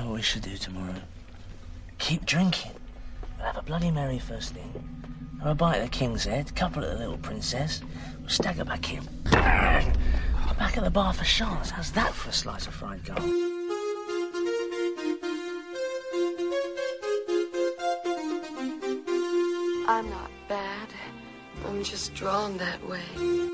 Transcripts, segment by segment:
know what we should do tomorrow? Keep drinking. We'll have a Bloody Mary first thing. Have a bite of the King's Head, couple of the Little Princess. We'll stagger back here. Bang! Back at the bar for shots. How's that for a slice of fried gold? I'm not bad. I'm just drawn that way.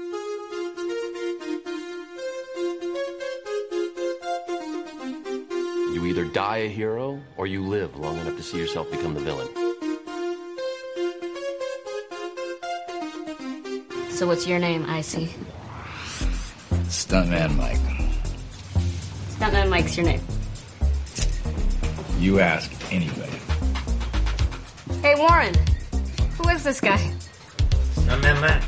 You either die a hero or you live long enough to see yourself become the villain. So what's your name, Icy? Stuntman Mike. Stuntman Mike's your name. You ask anybody. Hey, Warren. Who is this guy? Stuntman Matt.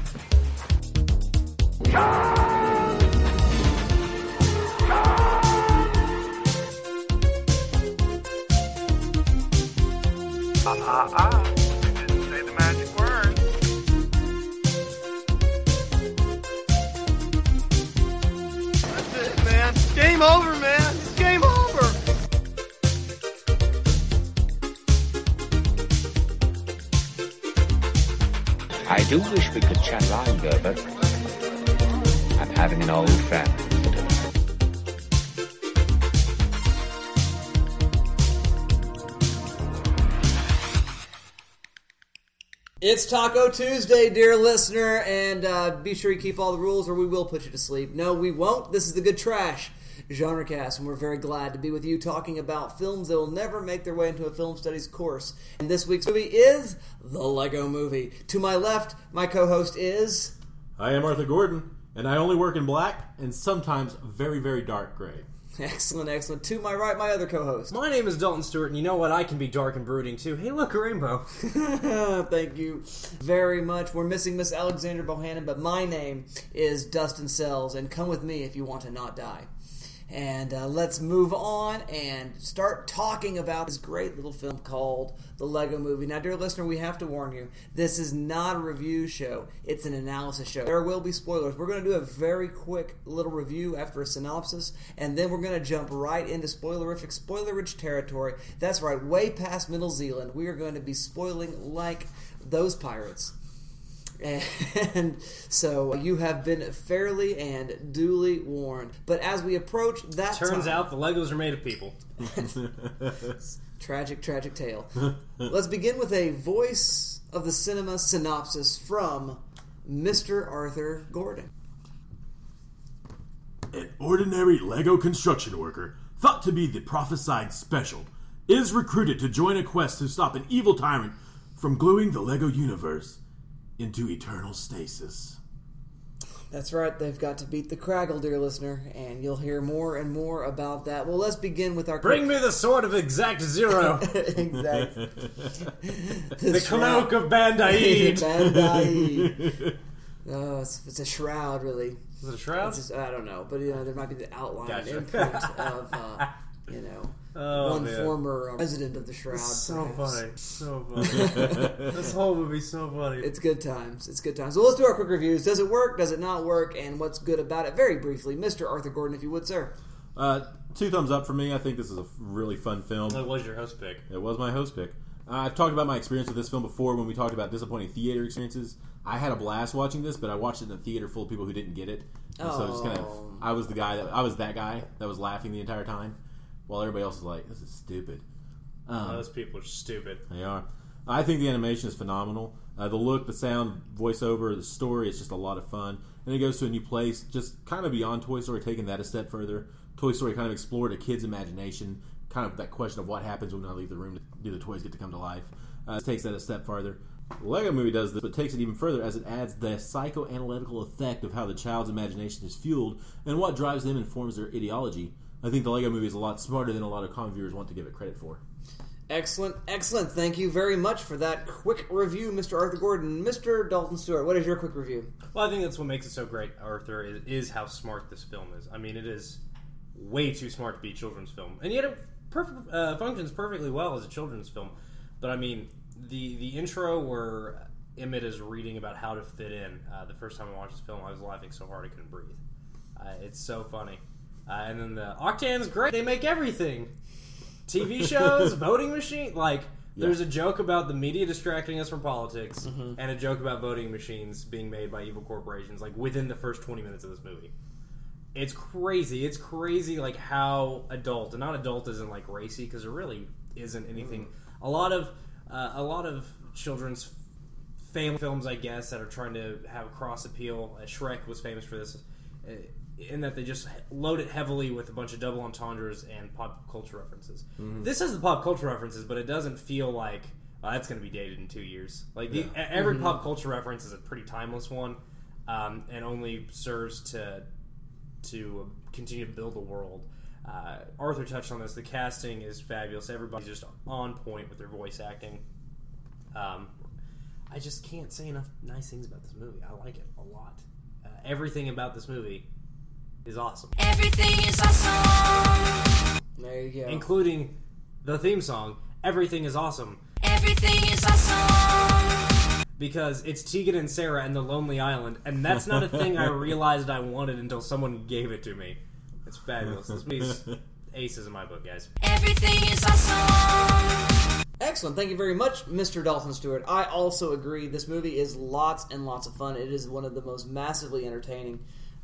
Taco Tuesday, dear listener, and uh, be sure you keep all the rules or we will put you to sleep. No, we won't. This is the Good Trash genre cast, and we're very glad to be with you talking about films that will never make their way into a film studies course. And this week's movie is The Lego Movie. To my left, my co host is. I am Arthur Gordon, and I only work in black and sometimes very, very dark gray. Excellent, excellent. To my right, my other co host. My name is Dalton Stewart, and you know what? I can be dark and brooding too. Hey, look, a rainbow. Thank you very much. We're missing Miss Alexander Bohannon, but my name is Dustin Sells, and come with me if you want to not die. And uh, let's move on and start talking about this great little film called The Lego Movie. Now, dear listener, we have to warn you this is not a review show, it's an analysis show. There will be spoilers. We're going to do a very quick little review after a synopsis, and then we're going to jump right into spoilerific, spoiler rich territory. That's right, way past Middle Zealand. We are going to be spoiling like those pirates. And so you have been fairly and duly warned. But as we approach that Turns time- out the Legos are made of people. tragic, tragic tale. Let's begin with a voice of the cinema synopsis from Mr. Arthur Gordon. An ordinary Lego construction worker, thought to be the prophesied special, is recruited to join a quest to stop an evil tyrant from gluing the Lego universe into eternal stasis. That's right, they've got to beat the Kragle, dear listener, and you'll hear more and more about that. Well, let's begin with our Bring me the sword of exact zero. exact. the cloak of Band-Aid. Band-Aid. Oh, it's, it's a shroud, really. Is it a shroud? Just- I don't know, but you know there might be the outline Gotcha. imprint of uh, you know Oh, one man. former uh, resident of the shroud. It's so perhaps. funny. So funny. this whole movie's so funny. It's good times. It's good times. Well, let's do our quick reviews. Does it work? Does it not work? And what's good about it? Very briefly, Mr. Arthur Gordon, if you would, sir. Uh, two thumbs up for me. I think this is a really fun film. That was your host pick. It was my host pick. Uh, I've talked about my experience with this film before when we talked about disappointing theater experiences. I had a blast watching this, but I watched it in a theater full of people who didn't get it. And so just kind of, Oh. I was the guy that I was that guy that was laughing the entire time, while everybody else is like, "This is stupid." Um, Those people are stupid. They are. I think the animation is phenomenal. Uh, the look, the sound, voiceover, the story, it's just a lot of fun. And it goes to a new place, just kind of beyond Toy Story, taking that a step further. Toy Story kind of explored a kid's imagination, kind of that question of what happens when I leave the room. Do the toys get to come to life? Uh, it takes that a step farther. Lego movie does this, but takes it even further as it adds the psychoanalytical effect of how the child's imagination is fueled and what drives them and forms their ideology. I think the Lego movie is a lot smarter than a lot of common viewers want to give it credit for. Excellent, excellent. Thank you very much for that quick review, Mr. Arthur Gordon. Mr. Dalton Stewart, what is your quick review? Well, I think that's what makes it so great, Arthur, is, is how smart this film is. I mean, it is way too smart to be a children's film, and yet it perfect, uh, functions perfectly well as a children's film. But I mean, the the intro where Emmet is reading about how to fit in. Uh, the first time I watched this film, I was laughing so hard I couldn't breathe. Uh, it's so funny. Uh, and then the Octan's great. They make everything. TV shows, voting machine. Like, there's a joke about the media distracting us from politics, and a joke about voting machines being made by evil corporations. Like within the first 20 minutes of this movie, it's crazy. It's crazy, like how adult and not adult isn't like racy because there really isn't anything. A lot of uh, a lot of children's family films, I guess, that are trying to have a cross appeal. Uh, Shrek was famous for this, uh, in that they just load it heavily with a bunch of double entendres and pop culture references. This has the pop culture references, but it doesn't feel like oh, that's going to be dated in two years. Like the, e- every pop culture reference is a pretty timeless one, um, and only serves to to continue to build the world. Uh, Arthur touched on this. The casting is fabulous. Everybody's just on point with their voice acting. Um, I just can't say enough nice things about this movie. I like it a lot. Uh, everything about this movie is awesome, Everything is awesome. There you go. including the theme song. Everything is awesome Everything is awesome. because it's Tegan and Sara and the Lonely Island, and that's not a thing I realized I wanted until someone gave it to me. It's fabulous. This movie's aces in my book, guys. Everything is awesome. Excellent. Thank you very much, Mr. Dalton Stewart. I also agree. This movie is lots and lots of fun. It is one of the most massively entertaining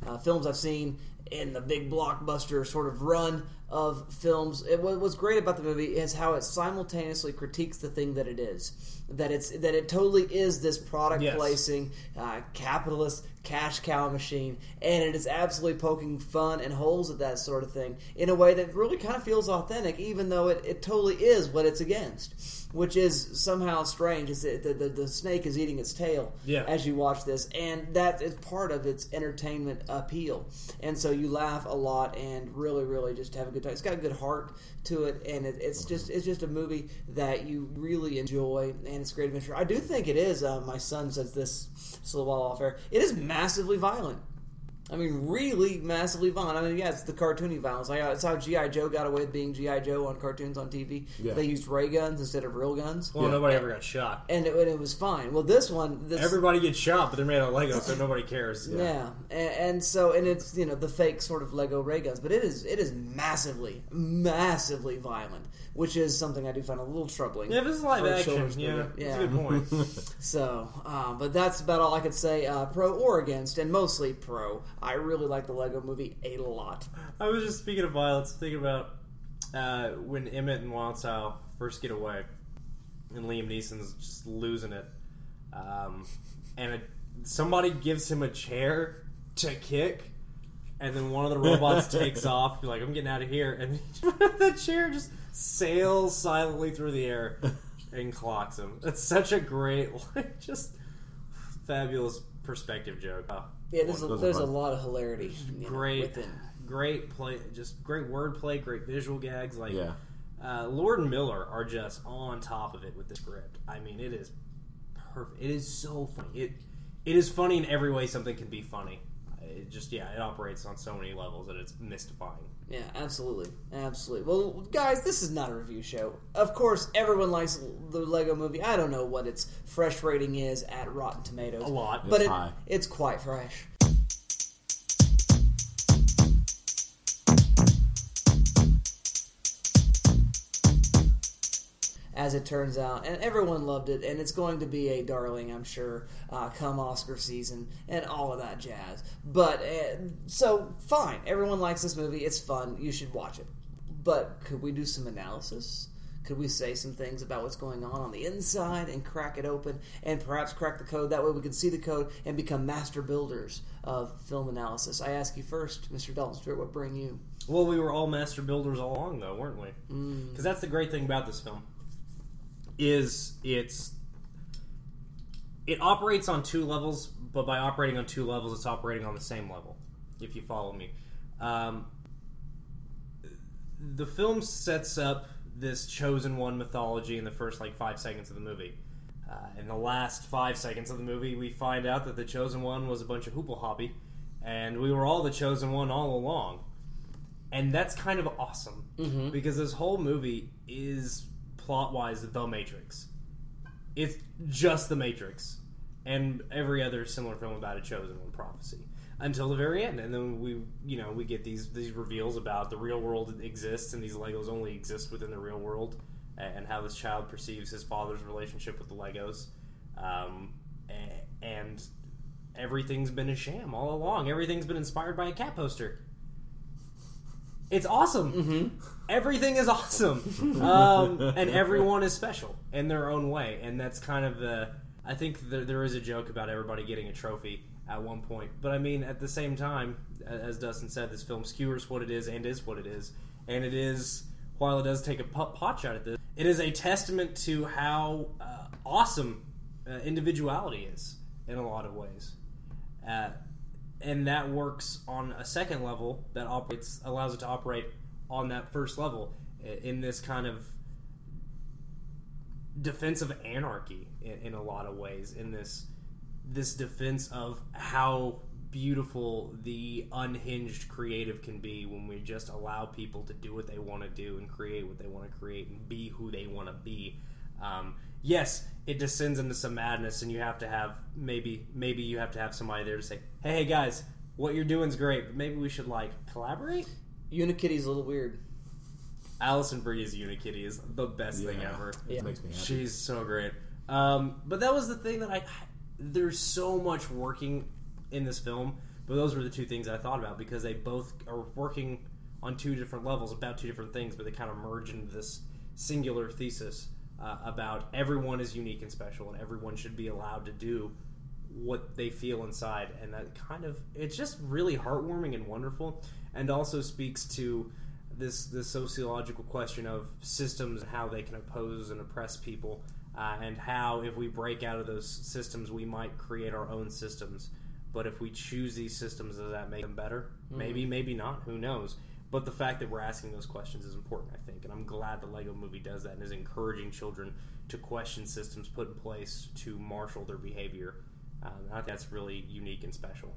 uh, films I've seen in the big blockbuster sort of run of films. It, what- what's great about the movie is how it simultaneously critiques the thing that it is. That it's that it totally is this product Yes. placing uh, capitalist cash cow machine, and it is absolutely poking fun and holes at that sort of thing in a way that really kind of feels authentic, even though it, it totally is what it's against, which is somehow strange. Is that the, the, the snake is eating its tail Yeah. as you watch this, and that is part of its entertainment appeal. And so you laugh a lot and really, really just have a good time. It's got a good heart to it, and it, it's just it's just a movie that you really enjoy, and it's a great adventure. I do think it is. Uh, my son says this a little while off air. It is massively violent. I mean, really massively violent. I mean, yeah, it's the cartoony violence. Like, uh, it's how GI Joe got away with being GI Joe on cartoons on TV. Yeah. They used ray guns instead of real guns, Well, nobody ever got shot. and it, and it was fine. Well, this one, this, Everybody gets shot, but they're made out of Lego, so nobody cares. Yeah, and, and so and it's you know the fake sort of Lego ray guns, but it is it is massively, massively violent, which is something I do find a little troubling. Yeah, this is live action. children's Yeah, that's a good point. So, um, but that's about all I could say, uh, pro or against, and mostly pro. I really like the Lego Movie a lot. I was just speaking of violence, thinking about uh, when Emmet and Style first get away, and Liam Neeson's just losing it, um, and it, somebody gives him a chair to kick, and then one of the robots takes off. You're like, I'm getting out of here, and the chair just sails silently through the air and clocks him. It's such a great, like, just fabulous perspective joke. Oh, Yeah, there's a, there's a lot of hilarity. you know, great, within. great play, just great wordplay, great visual gags. Like Yeah. uh, Lord and Miller are just on top of it with the script. I mean, it is perfect. It is so funny. It it is funny in every way something can be funny. It just yeah, it operates on so many levels that it's mystifying. Yeah, absolutely, absolutely. Well, guys, this is not a review show. Of course, everyone likes the Lego Movie. I don't know what its fresh rating is at Rotten Tomatoes. A lot. but It's it, it's quite fresh. As it turns out, and everyone loved it, and it's going to be a darling, I'm sure, uh, come Oscar season and all of that jazz. But uh, so fine, everyone likes this movie. It's fun. You should watch it. But could we do some analysis? Could we say some things about what's going on on the inside and crack it open and perhaps crack the code? That way we can see the code and become master builders of film analysis. I ask you first, Mr. Dalton Stewart, what bring you? Well, we were all master builders all along, though, weren't we? Because that's the great thing about this film is it's it operates on two levels, but by operating on two levels, it's operating on the same level. If you follow me, um, the film sets up this chosen one mythology in the first like five seconds of the movie. Uh, in the last five seconds of the movie, we find out that the chosen one was a bunch of hoople hobby, and we were all the chosen one all along and that's kind of awesome because this whole movie is plot wise the Matrix. It's just the Matrix, and every other similar film about a chosen one prophecy. until the very end, and then we you know we get these these reveals about the real world exists and these Legos only exist within the real world, and how this child perceives his father's relationship with the Legos, um, and everything's been a sham all along. Everything's been inspired by a cat poster. It's awesome. Everything is awesome, um, and everyone is special in their own way. And that's kind of the. I think there, there is a joke about everybody getting a trophy at one point, but I mean, at the same time, as Dustin said, this film skewers what it is and is what it is, and it is. While it does take a pot pot shot at this, it is a testament to how uh, awesome uh, individuality is in a lot of ways. Uh, and that works on a second level that operates allows it to operate on that first level in this kind of defense of anarchy in, in a lot of ways in this this defense of how beautiful the unhinged creative can be when we just allow people to do what they want to do and create what they want to create and be who they want to be um, yes it descends into some madness and you have to have maybe maybe you have to have somebody there to say hey hey guys what you're doing's great but maybe we should like collaborate Unikitty's a little weird. Alison Brie's Unikitty is the best thing Yeah. ever. It makes me happy. She's so great. Um, but that was the thing that I. There's so much working in this film, but those were the two things I thought about because they both are working on two different levels about two different things, but they kind of merge into this singular thesis uh, about everyone is unique and special, and everyone should be allowed to do what they feel inside, and that kind of it's just really heartwarming and wonderful, and also speaks to this this sociological question of systems and how they can oppose and oppress people, uh, and how if we break out of those systems, we might create our own systems. But if we choose these systems, does that make them better? Maybe, maybe not. Who knows? But the fact that we're asking those questions is important, I think, and I'm glad the Lego Movie does that and is encouraging children to question systems put in place to marshal their behavior. Um, I think that's really unique and special.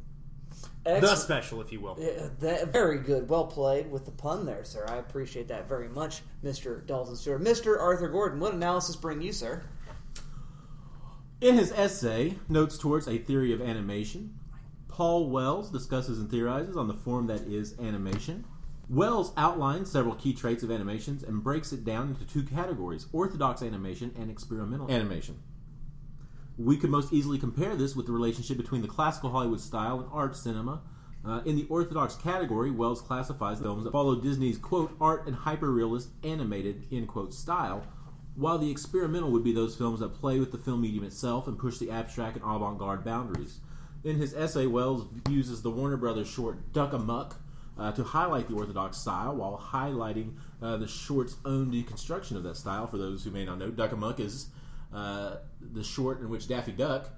The special, if you will. Yeah, that, very good. Well played with the pun there, sir. I appreciate that very much, Mr. Dalton Stewart. Mr. Arthur Gordon, what analysis bring you, sir? In his essay, Notes Towards a Theory of Animation, Paul Wells discusses and theorizes on the form that is animation. Wells outlines several key traits of animations and breaks it down into two categories orthodox animation and experimental animation. We could most easily compare this with the relationship between the classical Hollywood style and art cinema. Uh, in the orthodox category, Wells classifies films that follow Disney's quote art and hyperrealist animated end quote style, while the experimental would be those films that play with the film medium itself and push the abstract and avant-garde boundaries. In his essay, Wells uses the Warner Brothers short Duck Amuck uh, to highlight the orthodox style while highlighting uh, the short's own deconstruction of that style. For those who may not know, Duck Amuck is uh, the short in which Daffy Duck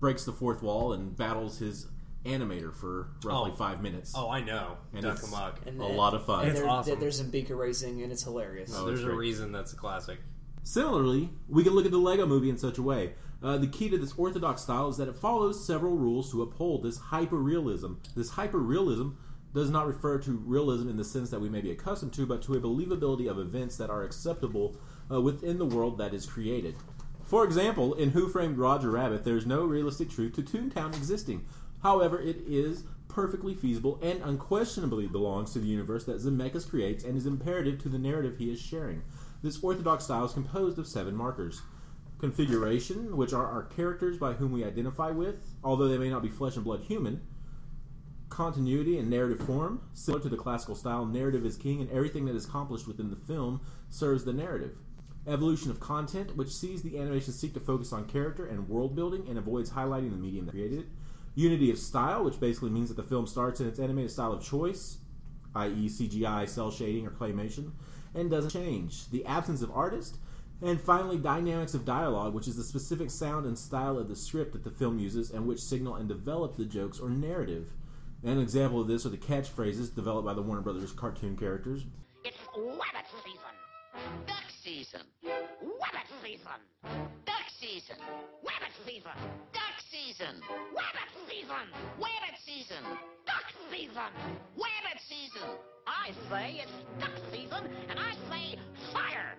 breaks the fourth wall and battles his animator for roughly Oh. five minutes. Oh, I know. And Duck it's- Amuck. And A then- lot of fun. and It's there- awesome. There's some beaker racing, and it's hilarious. Oh, There's it's a reason that's a classic. Similarly, we can look at the Lego movie in such a way. Uh, the key to this orthodox style is that it follows several rules to uphold this hyperrealism. This hyperrealism does not refer to realism in the sense that we may be accustomed to, but to a believability of events that are acceptable uh, within the world that is created. For example, in Who Framed Roger Rabbit, there is no realistic truth to Toontown existing. However, it is perfectly feasible and unquestionably belongs to the universe that Zemeckis creates and is imperative to the narrative he is sharing. This orthodox style is composed of seven markers. Configuration, which are our characters by whom we identify with, although they may not be flesh and blood human. Continuity and narrative form, similar to the classical style, narrative is king, and everything that is accomplished within the film serves the narrative. Evolution of content, which sees the animation seek to focus on character and world building and avoids highlighting the medium that created it. Unity of style, which basically means that the film starts in its animated style of choice, i.e., CGI, cel shading, or claymation, and doesn't change. The absence of artist. And finally, dynamics of dialogue, which is the specific sound and style of the script that the film uses and which signal and develop the jokes or narrative. An example of this are the catchphrases developed by the Warner Brothers cartoon characters. It's Wabbit season. Duck season. Wabbit season. Duck season. Wabbit season. Duck season. Wabbit season. Wabbit season. Duck season. Wabbit season. I say it's duck season, and I say fire.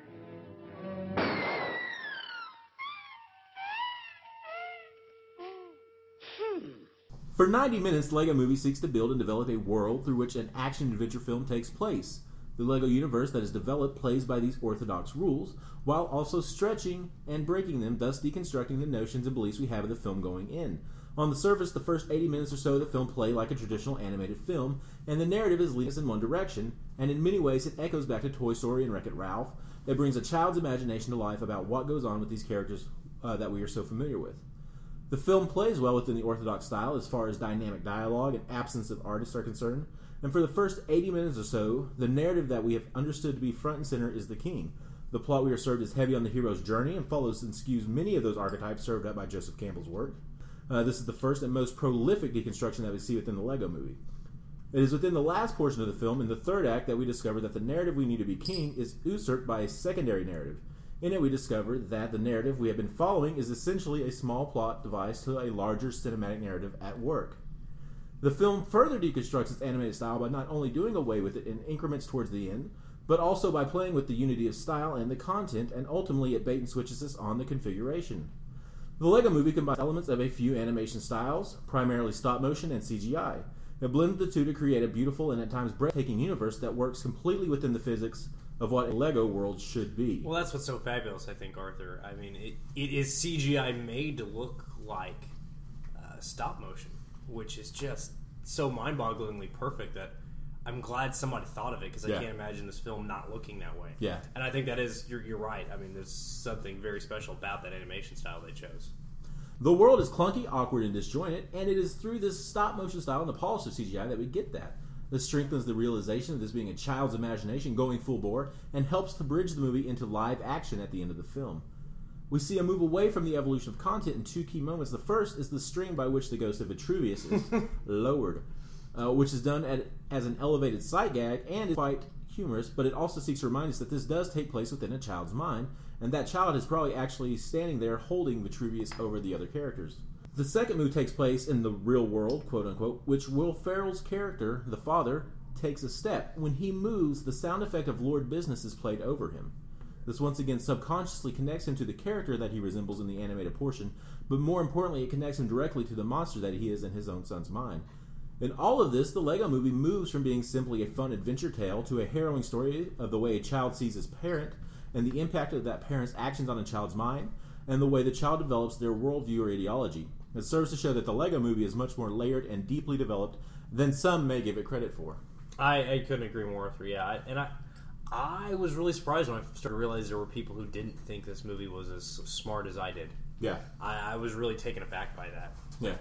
For 90 minutes, LEGO movie seeks to build and develop a world through which an action adventure film takes place. The LEGO universe that is developed plays by these orthodox rules, while also stretching and breaking them, thus deconstructing the notions and beliefs we have of the film going in. On the surface, the first 80 minutes or so of the film play like a traditional animated film, and the narrative is leading us in one direction, and in many ways it echoes back to Toy Story and Wreck It Ralph. It brings a child's imagination to life about what goes on with these characters uh, that we are so familiar with. The film plays well within the orthodox style as far as dynamic dialogue and absence of artists are concerned, and for the first 80 minutes or so, the narrative that we have understood to be front and center is the king. The plot we are served is heavy on the hero's journey and follows and skews many of those archetypes served up by Joseph Campbell's work. Uh, this is the first and most prolific deconstruction that we see within the Lego movie. It is within the last portion of the film, in the third act, that we discover that the narrative we need to be king is usurped by a secondary narrative. In it, we discover that the narrative we have been following is essentially a small plot device to a larger cinematic narrative at work. The film further deconstructs its animated style by not only doing away with it in increments towards the end, but also by playing with the unity of style and the content, and ultimately it bait and switches us on the configuration. The Lego movie combines elements of a few animation styles, primarily stop motion and CGI. It blends the two to create a beautiful and at times breathtaking universe that works completely within the physics of what a Lego world should be. Well, that's what's so fabulous, I think, Arthur. I mean, it, it is CGI made to look like uh, stop motion, which is just so mind bogglingly perfect that I'm glad somebody thought of it because I Yeah. can't imagine this film not looking that way. Yeah. And I think that is, you're, you're right. I mean, there's something very special about that animation style they chose. The world is clunky, awkward, and disjointed, and it is through this stop motion style and the polish of CGI that we get that. This strengthens the realization of this being a child's imagination going full bore and helps to bridge the movie into live action at the end of the film. We see a move away from the evolution of content in two key moments. The first is the string by which the ghost of Vitruvius is lowered, uh, which is done at, as an elevated sight gag and is quite humorous, but it also seeks to remind us that this does take place within a child's mind, and that child is probably actually standing there holding Vitruvius over the other characters. The second move takes place in the real world, quote unquote, which Will Ferrell's character, the father, takes a step. When he moves, the sound effect of Lord Business is played over him. This once again subconsciously connects him to the character that he resembles in the animated portion, but more importantly, it connects him directly to the monster that he is in his own son's mind. In all of this, the Lego movie moves from being simply a fun adventure tale to a harrowing story of the way a child sees his parent and the impact of that parent's actions on a child's mind, and the way the child develops their worldview or ideology. It serves to show that the Lego movie is much more layered and deeply developed than some may give it credit for. I, I couldn't agree more, Arthur. Yeah, I, and I I was really surprised when I started to realize there were people who didn't think this movie was as smart as I did. Yeah. I, I was really taken aback by that. Yeah.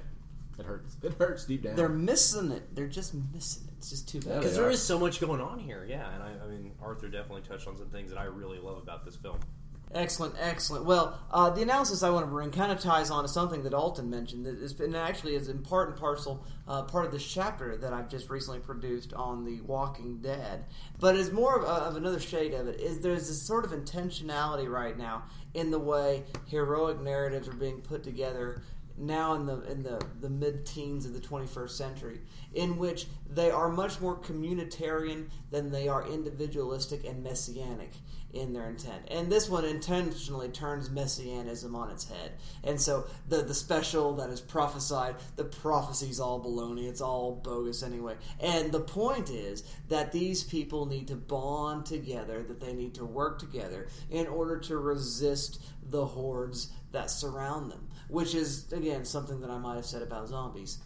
It hurts. It hurts deep down. They're missing it. They're just missing it. It's just too bad. Because there is so much going on here, yeah. And I, I mean, Arthur definitely touched on some things that I really love about this film. Excellent, excellent. Well, uh, the analysis I want to bring kind of ties on to something that Dalton mentioned that has been actually is and parcel uh, part of this chapter that I've just recently produced on the Walking Dead. But it's more of, a, of another shade of it. Is there's this sort of intentionality right now in the way heroic narratives are being put together now in the in the, the mid teens of the 21st century, in which they are much more communitarian than they are individualistic and messianic in their intent. And this one intentionally turns messianism on its head. And so the the special that is prophesied, the prophecy's all baloney. It's all bogus anyway. And the point is that these people need to bond together, that they need to work together in order to resist the hordes that surround them. Which is again something that I might have said about zombies.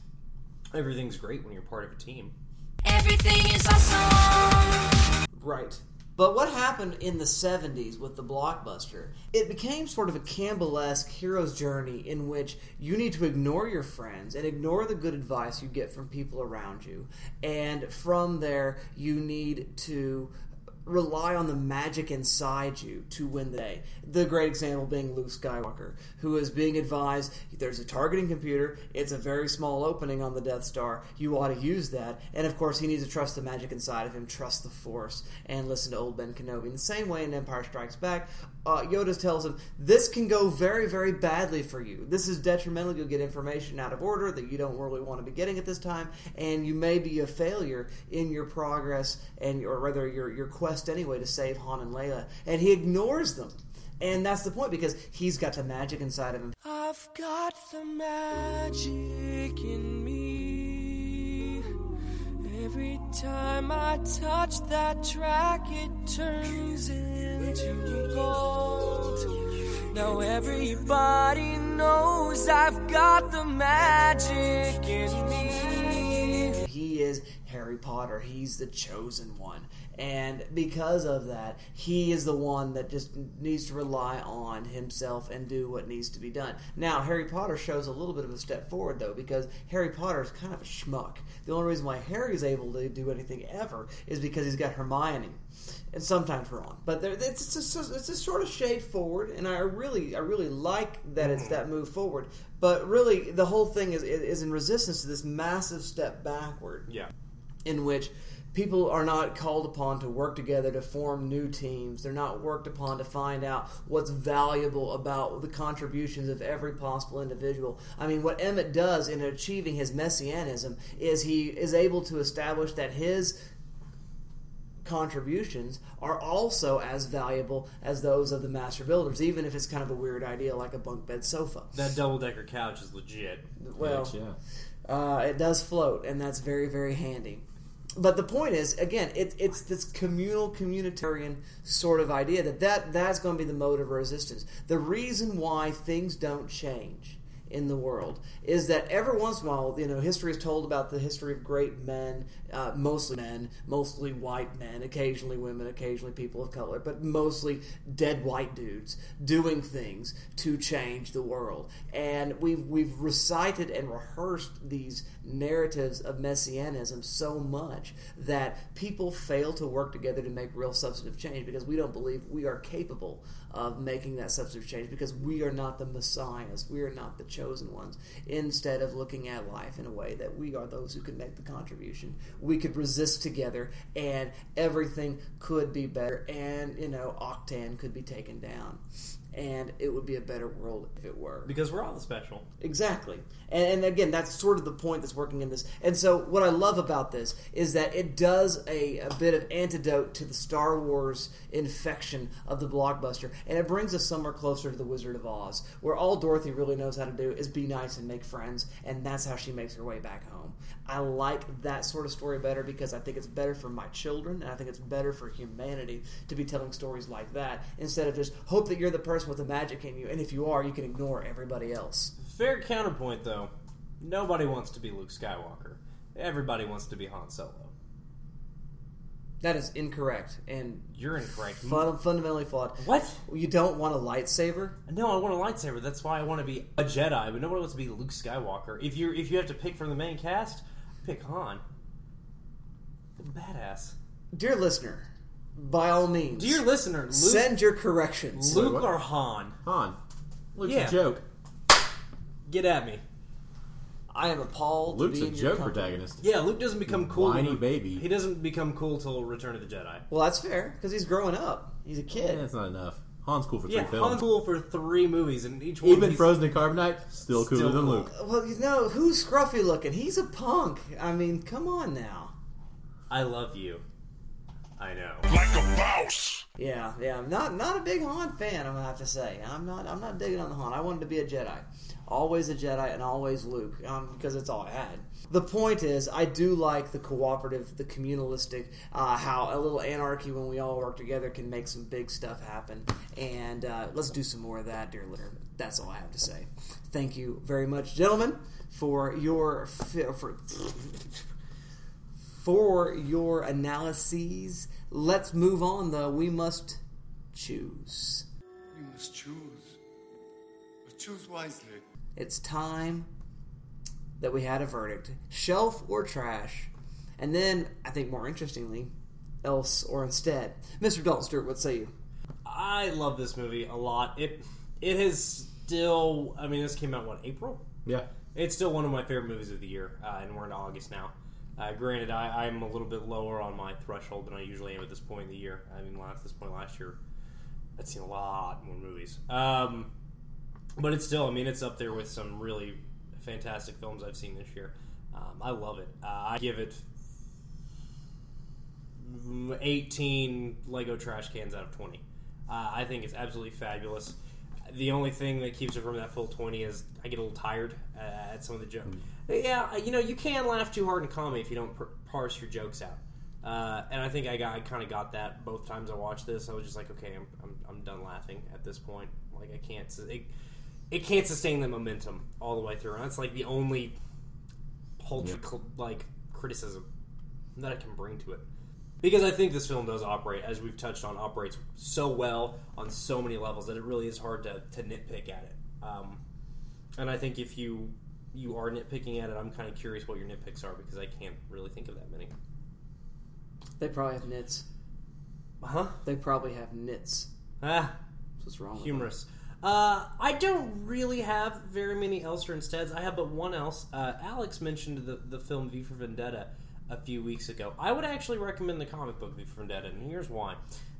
Everything's great when you're part of a team. Everything is awesome. Right. But what happened in the 70s with the blockbuster? It became sort of a Campbell-esque hero's journey in which you need to ignore your friends and ignore the good advice you get from people around you. And from there, you need to rely on the magic inside you to win the day. The great example being Luke Skywalker, who is being advised there's a targeting computer, it's a very small opening on the Death Star, you ought to use that. And of course, he needs to trust the magic inside of him, trust the Force, and listen to old Ben Kenobi. In the same way in Empire Strikes Back, uh, Yoda tells him, This can go very, very badly for you. This is detrimental. You'll get information out of order that you don't really want to be getting at this time, and you may be a failure in your progress and or rather your, your quest anyway to save Han and Leia. And he ignores them. And that's the point because he's got the magic inside of him. I've got the magic in me. Every time I touch that track, it turns into gold. Now everybody knows I've got the magic in me. He is Harry Potter. He's the chosen one. And because of that, he is the one that just needs to rely on himself and do what needs to be done. Now, Harry Potter shows a little bit of a step forward, though, because Harry Potter is kind of a schmuck. The only reason why Harry is able to do anything ever is because he's got Hermione. And sometimes Ron, but there, it's just it's a sort of shade forward, and I really I really like that it's mm-hmm. that move forward. But really, the whole thing is is in resistance to this massive step backward Yeah. in which people are not called upon to work together to form new teams. They're not worked upon to find out what's valuable about the contributions of every possible individual. I mean, what Emmet does in achieving his messianism is he is able to establish that his contributions are also as valuable as those of the master builders, even if it's kind of a weird idea like a bunk bed sofa. That double decker couch is legit. Well, yeah. uh, it does float, and that's very, very handy. But the point is, again, it, it's this communal, communitarian sort of idea that, that that's going to be the mode of resistance. The reason why things don't change in the world is that every once in a while, you know, history is told about the history of great men, uh, mostly men, mostly white men, occasionally women, occasionally people of color, but mostly dead white dudes doing things to change the world. And we've we've recited and rehearsed these narratives of messianism so much that people fail to work together to make real substantive change because we don't believe we are capable of making that substantive change because we are not the messiahs, we are not the chosen ones. Instead of looking at life in a way that we are those who can make the contribution, we could resist together and everything could be better and, you know, Octan could be taken down. And it would be a better world if it were. Because we're all special. Exactly. And, and again, that's sort of the point that's working in this. And so, what I love about this is that it does a, a bit of antidote to the Star Wars infection of the blockbuster, and it brings us somewhere closer to the Wizard of Oz, where all Dorothy really knows how to do is be nice and make friends, and that's how she makes her way back home. I like that sort of story better because I think it's better for my children, and I think it's better for humanity to be telling stories like that instead of just hope that you're the person with the magic in you, and if you are, you can ignore everybody else. Fair counterpoint, though. Nobody wants to be Luke Skywalker. Everybody wants to be Han Solo. That is incorrect, and You're incorrect. fun, fundamentally flawed. What? You don't want a lightsaber? No, I want a lightsaber. That's why I want to be a Jedi. But nobody wants to be Luke Skywalker. If you if you have to pick from the main cast, pick Han. Badass. Dear listener, by all means, Dear listener, Luke, send your corrections. Luke or Han? Han. Luke's Yeah. a joke. Get at me. I am appalled. Luke's to be a in your joke company. protagonist. Yeah, Luke doesn't become cool. Whiny till- baby. He doesn't become cool till Return of the Jedi. Well, that's fair because he's growing up. He's a Yeah, kid. that's not enough. Han's cool for three Yeah, films. Han's cool for three movies, and each one Even he's- Frozen and Carbonite, still cooler Still than cool. Luke. Well, you know who's scruffy looking? He's a punk. I mean, come on now. I love you. I know. Like a mouse. Yeah, yeah. I'm not not a big Han fan. I'm gonna have to say. I'm not. I'm not digging on the Han. I wanted to be a Jedi. Always a Jedi and always Luke, um, because it's all I had. The point is, I do like the cooperative, the communalistic, uh, how a little anarchy when we all work together can make some big stuff happen. And uh, let's do some more of that, dear listener. That's all I have to say. Thank you very much, gentlemen, for your fi- for for your analyses. Let's move on, though. We must choose. You must choose. But choose wisely. It's time that we had a verdict shelf or trash. And then, I think more interestingly, else or instead. Mr. Dalton Stewart, what say you? I love this movie a lot. It it has still. I mean, this came out what April. Yeah. It's still one of my favorite movies of the year, uh, and we're in August now. Uh, granted, I, I'm a little bit lower on my threshold than I usually am at this point in the year. I mean, last this point last year, I'd seen a lot more movies. Um, but it's still, I mean, it's up there with some really fantastic films I've seen this year. Um, I love it. Uh, I give it 18 Lego trash cans out of 20. Uh, I think it's absolutely fabulous. The only thing that keeps it from that full twenty is I get a little tired uh, at some of the jokes. Yeah, you know, you can laugh too hard in comedy if you don't parse your jokes out. Uh, and I think I got, I kind of got that both times I watched this. I was just like, okay, I'm, I'm, I'm done laughing at this point. Like I can't, it, it can't sustain the momentum all the way through. And that's like the only paltry cl- like criticism that I can bring to it. Because I think this film does operate, as we've touched on, operates so well on so many levels that it really is hard to, to nitpick at it. Um, and I think if you you are nitpicking at it, I'm kind of curious what your nitpicks are because I can't really think of that many. They probably have nits. Huh? They probably have nits. Ah, what's wrong. with humorous. Uh, I don't really have very many else or insteads. I have but one else. Uh, Alex mentioned the, the film V for Vendetta a few weeks ago. I would actually recommend the comic book V for Vendetta, and here's why.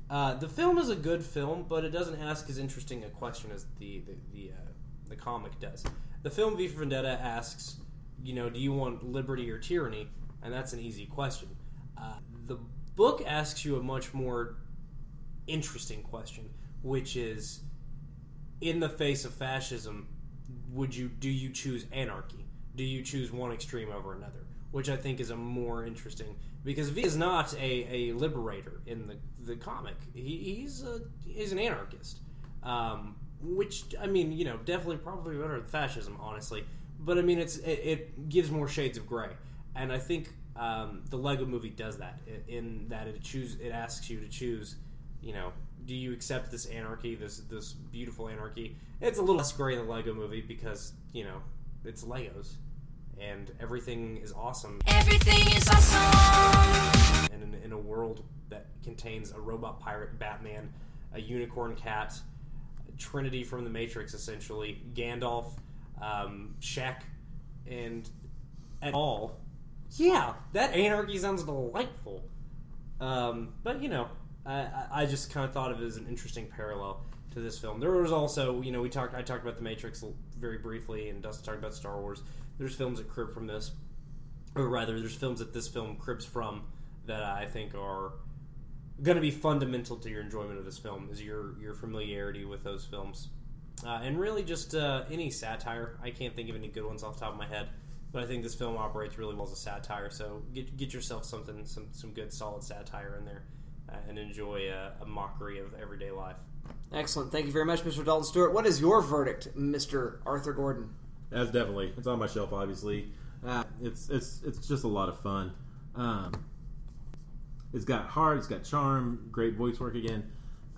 Uh, the film is a good film, but it doesn't ask as interesting a question as the the the, uh, the comic does. The film V for Vendetta asks, you know, do you want liberty or tyranny? And that's an easy question. Uh, the book asks you a much more interesting question, which is in the face of fascism, would you do you choose anarchy? Do you choose one extreme over another? Which I think is a more interesting because V is not a, a liberator in the, the comic. He, he's a, he's an anarchist, um, which I mean, you know, definitely probably better than fascism, honestly. But I mean, it's it, it gives more shades of gray, and I think um, the Lego Movie does that in, that it choose it asks you to choose, you know, do you accept this anarchy, this this beautiful anarchy? It's a little less gray in the Lego Movie because you know it's Legos, and everything is awesome. Everything is awesome. And in, in a world that contains a robot pirate, Batman, a unicorn cat, Trinity from the Matrix, essentially Gandalf, um, Shaq, and at all. Yeah, that anarchy sounds delightful. Um, but you know, I, I- just kind of thought of it as an interesting parallel to this film. There was also, you know, we talked. I talked about the Matrix very briefly, and Dustin talked about Star Wars. There's films that crib from this, or rather, there's films that this film cribs from that I think are going to be fundamental to your enjoyment of this film is your your familiarity with those films, uh, and really just uh, any satire. I can't think of any good ones off the top of my head, but I think this film operates really well as a satire. So get get yourself something some some good solid satire in there, uh, and enjoy a, a mockery of everyday life. Excellent. Thank you very much, Mr. Dalton Stewart. What is your verdict, Mr. Arthur Gordon? That's definitely it's on my shelf. Obviously, uh, it's it's it's just a lot of fun. Um, it's got heart, it's got charm, great voice work again.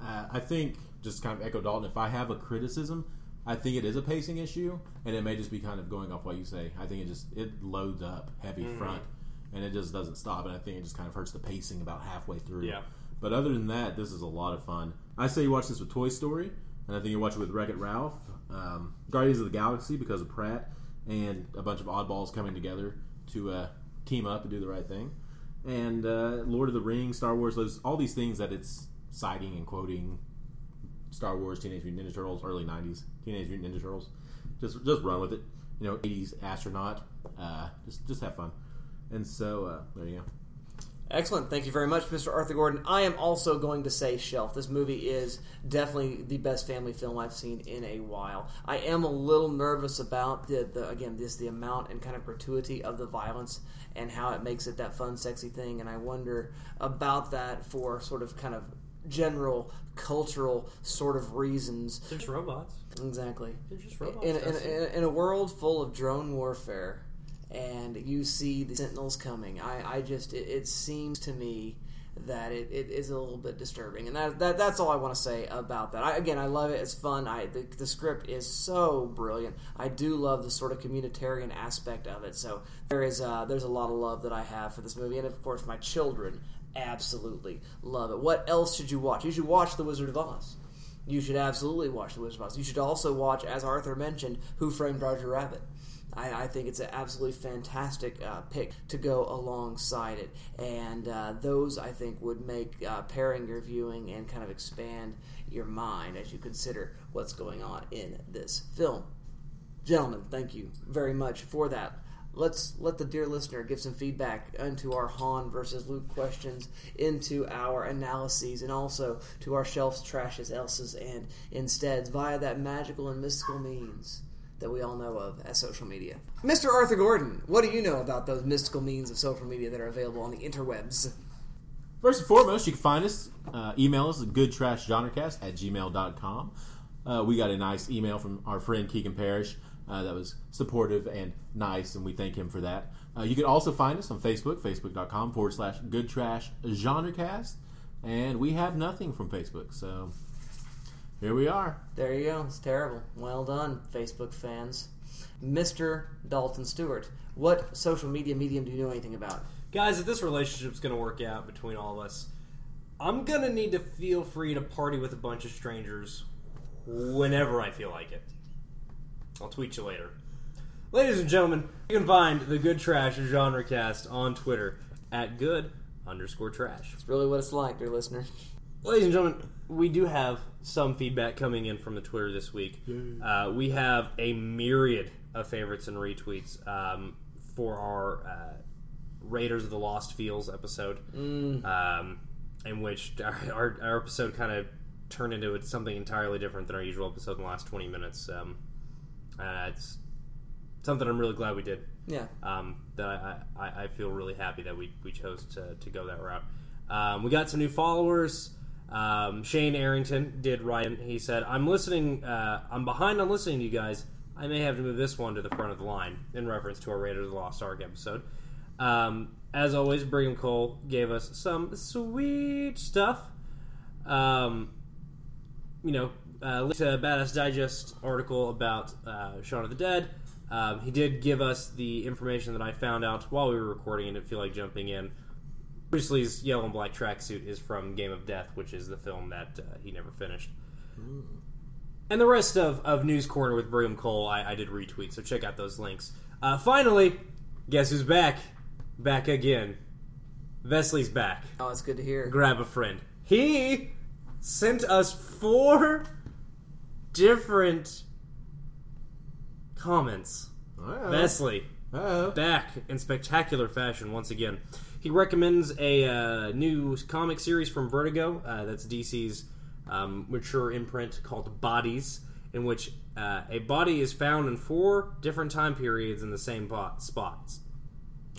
Uh, I think just kind of echo Dalton. If I have a criticism, I think it is a pacing issue, and it may just be kind of going off what you say. I think it just it loads up heavy Mhm. front, and it just doesn't stop. And I think it just kind of hurts the pacing about halfway through. Yeah. But other than that, this is a lot of fun. I say you watch this with Toy Story, and I think you watch it with Wreck It Ralph, um, Guardians of the Galaxy because of Pratt, and a bunch of oddballs coming together to uh, team up and do the right thing, and uh, Lord of the Rings, Star Wars, those all these things that it's citing and quoting. Star Wars, Teenage Mutant Ninja Turtles, early '90s Teenage Mutant Ninja Turtles. Just just run with it. You know, '80s astronaut. Uh, just just have fun. And so uh, there you go. Excellent. Thank you very much, Mr. Arthur Gordon. I am also going to say shelf. This movie is definitely the best family film I've seen in a while. I am a little nervous about the, the again this the amount and kind of gratuity of the violence and how it makes it that fun, sexy thing. And I wonder about that for sort of kind of general cultural sort of reasons. There's robots. Exactly. They're just robots. In, in, in, in a world full of drone warfare, and you see the Sentinels coming, I, I just it, it seems to me that it, it is a little bit disturbing, and that, that that's all I want to say about that. I, again, I love it; it's fun. I the, the script is so brilliant. I do love the sort of communitarian aspect of it. So there is uh, there's a lot of love that I have for this movie, and of course, my children absolutely love it. What else should you watch? You should watch The Wizard of Oz. You should absolutely watch The Wizard of Oz. You should also watch, as Arthur mentioned, Who Framed Roger Rabbit. I, I think it's an absolutely fantastic uh, pick to go alongside it, and uh, those I think would make uh, pairing your viewing and kind of expand your mind as you consider what's going on in this film. Gentlemen, thank you very much for that. let's let the dear listener give some feedback into our Han versus Luke questions, into our analyses, and also to our shelves, trashes, elses, and insteads via that magical and mystical means that we all know of as social media. Mr. Arthur Gordon, what do you know about those mystical means of social media that are available on the interwebs? First and foremost, you can find us, uh, email us at goodtrashgenrecast at gmail.com. Uh, we got a nice email from our friend Keegan Parrish uh, that was supportive and nice, and we thank him for that. Uh, you can also find us on Facebook, facebook.com forward slash goodtrashgenrecast, and we have nothing from Facebook, so here we are. There you go. It's terrible. Well done, Facebook fans. Mr. Dalton Stewart, what social media medium do you know anything about? Guys, if this relationship's going to work out between all of us, I'm going to need to feel free to party with a bunch of strangers whenever I feel like it. I'll tweet you later. Ladies and gentlemen, you can find the Good Trash Genre Cast on Twitter at good underscore trash. It's really what it's like, dear listener. Ladies and gentlemen, we do have some feedback coming in from the Twitter this week. Uh, we have a myriad of favorites and retweets um, for our uh, Raiders of the Lost Fields episode, Mm. um, in which our, our, our episode kind of turned into something entirely different than our usual episode in the last 20 minutes. Um, uh, it's something I'm really glad we did. Yeah. Um, that I, I, I feel really happy that we, we chose to, to go that route. Um, we got some new followers. Um, Shane Arrington did write in. He said, I'm listening, uh, I'm behind on listening to you guys. I may have to move this one to the front of the line in reference to our Raiders of the Lost Ark episode. Um, as always, Brigham Cole gave us some sweet stuff. Um, you know, uh, linked a Badass Digest article about uh, Shaun of the Dead. Um, he did give us the information that I found out while we were recording and didn't feel like jumping in. Bruce Lee's yellow and black tracksuit is from Game of Death, which is the film that uh, he never finished. And the rest of, of News Corner with Brigham Cole, I, I did retweet, so check out those links. Uh, finally, guess who's back? Back again. Vesley's back. Oh, it's good to hear. Grab a friend. He sent us four different comments. Vesley, back in spectacular fashion once again. He recommends a uh, new comic series from Vertigo. Uh, that's DC's um, mature imprint called Bodies, in which uh, a body is found in four different time periods in the same pot, spots.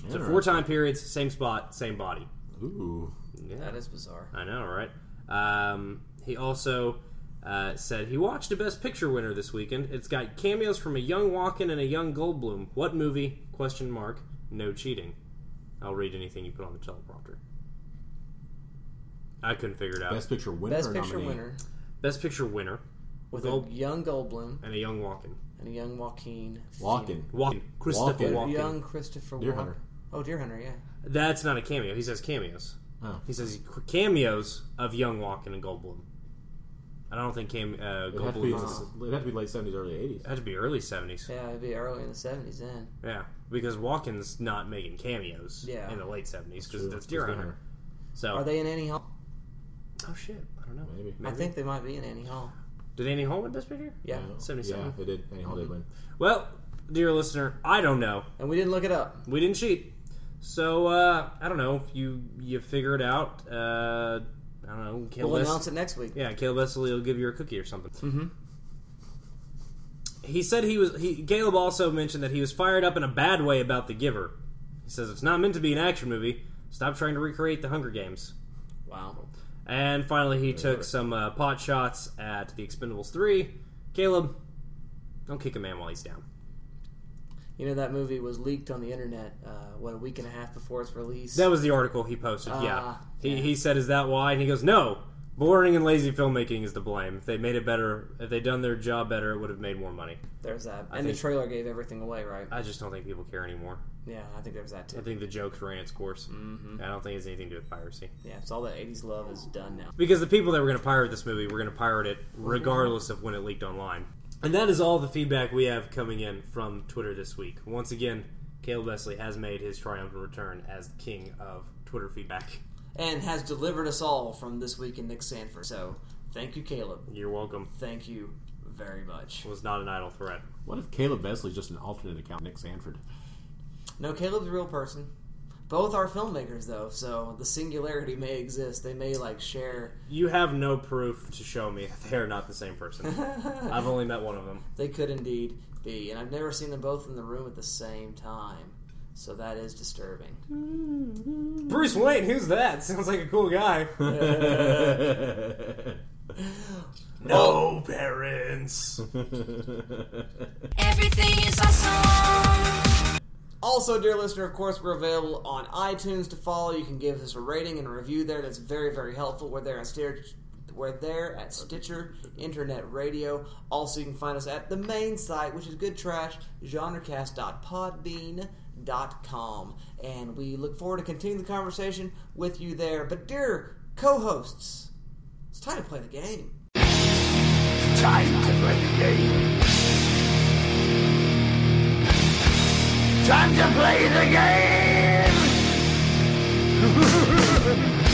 So four time periods, same spot, same body. Ooh. Yeah. That is bizarre. I know, right? Um, he also uh, said he watched a Best Picture winner this weekend. It's got cameos from a young Walken and a young Goldblum. What movie? Question mark. No cheating. I'll read anything you put on the teleprompter. I couldn't figure it out. Best Picture winner Best or Picture nominee? winner Best Picture winner with Gold- a young Goldblum and a young Walken. and a young Joaquin. Walken. Walken. Christopher Walken. Walken. Young Christopher Deer Walken. Hunter. Oh, Deer Hunter, yeah. That's not a cameo. He says cameos. Oh. He says cameos of young Walken and Goldblum. I don't think came uh, It had, to be, Goldblum. was- it had to be late 70s, early 80s. It had to be early seventies. Yeah, it'd be early in the 70s then. Yeah, because Walken's not making cameos Yeah. in the late seventies because True. that's Deer Deer Hunter. Hunter. So Are they in Annie Hall? Oh shit! I don't know. Maybe. I think they might be in Annie Hall. Did Annie Hall win Best Picture? Yeah. seventy-seven. Yeah, it did. Annie Hall did win. Well, dear listener, I don't know. And we didn't look it up. We didn't cheat. So uh, I don't know. You you figure it out. Uh, I don't know. Caleb We'll Wes- announce it next week. Yeah, Caleb Wesley will give you a cookie or something. Mm-hmm. He said he was. He Caleb also mentioned that he was fired up in a bad way about The Giver. He says it's not meant to be an action movie. Stop trying to recreate the Hunger Games. Wow. And finally, he took some uh, pot shots at The Expendables 3. Caleb, don't kick a man while he's down. You know that movie was leaked on the internet. Uh, what a week and a half before its release. That was the article he posted. yeah. Ah, He, he said, "Is that why?" And he goes, "No. Boring and lazy filmmaking is to blame. If they made it better, if they'd done their job better, it would have made more money." There's that. I and the trailer gave everything away, right? I just don't think people care anymore. Yeah, I think there was that too. I think the jokes ran its course. Mhm. I don't think it's anything to do with piracy. Yeah, it's all that 80s love is done now. Because the people that were going to pirate this movie were going to pirate it regardless of when it leaked online. And that is all the feedback we have coming in from Twitter this week. Once again, Caleb Wesley has made his triumphant return as the king of Twitter feedback. And has delivered us all from this week in Nick Sanford. So, thank you, Caleb. You're welcome. Thank you very much. It was not an idle threat. What if Caleb Vesley's just an alternate account, Nick Sanford? No, Caleb's a real person. Both are filmmakers, though, so the singularity may exist. They may like share. You have no proof to show me they are not the same person. I've only met one of them. They could indeed be, and I've never seen them both in the room at the same time. So that is disturbing. Bruce Wayne, who's that? Sounds like a cool guy. no parents. Everything is awesome. Also, dear listener, of course, we're available on iTunes to follow. You can give us a rating and a review there. That's very, very helpful. We're there at Stitcher. We're there at Stitcher Internet Radio. Also, you can find us at the main site, which is Good Trash, genrecast.podbean.com. And we look forward to continuing the conversation with you there. But, dear co hosts, it's time to play the game. Time to play the game. Time to play the game.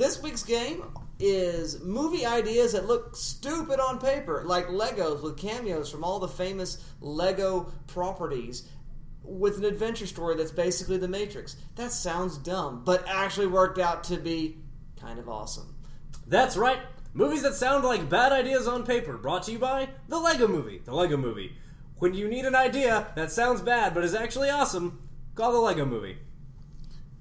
This week's game is movie ideas that look stupid on paper, like Legos with cameos from all the famous Lego properties, with an adventure story that's basically The Matrix. That sounds dumb, but actually worked out to be kind of awesome. That's right. Movies that sound like bad ideas on paper. Brought to you by The Lego Movie. The Lego Movie. When you need an idea that sounds bad but is actually awesome, call The Lego Movie.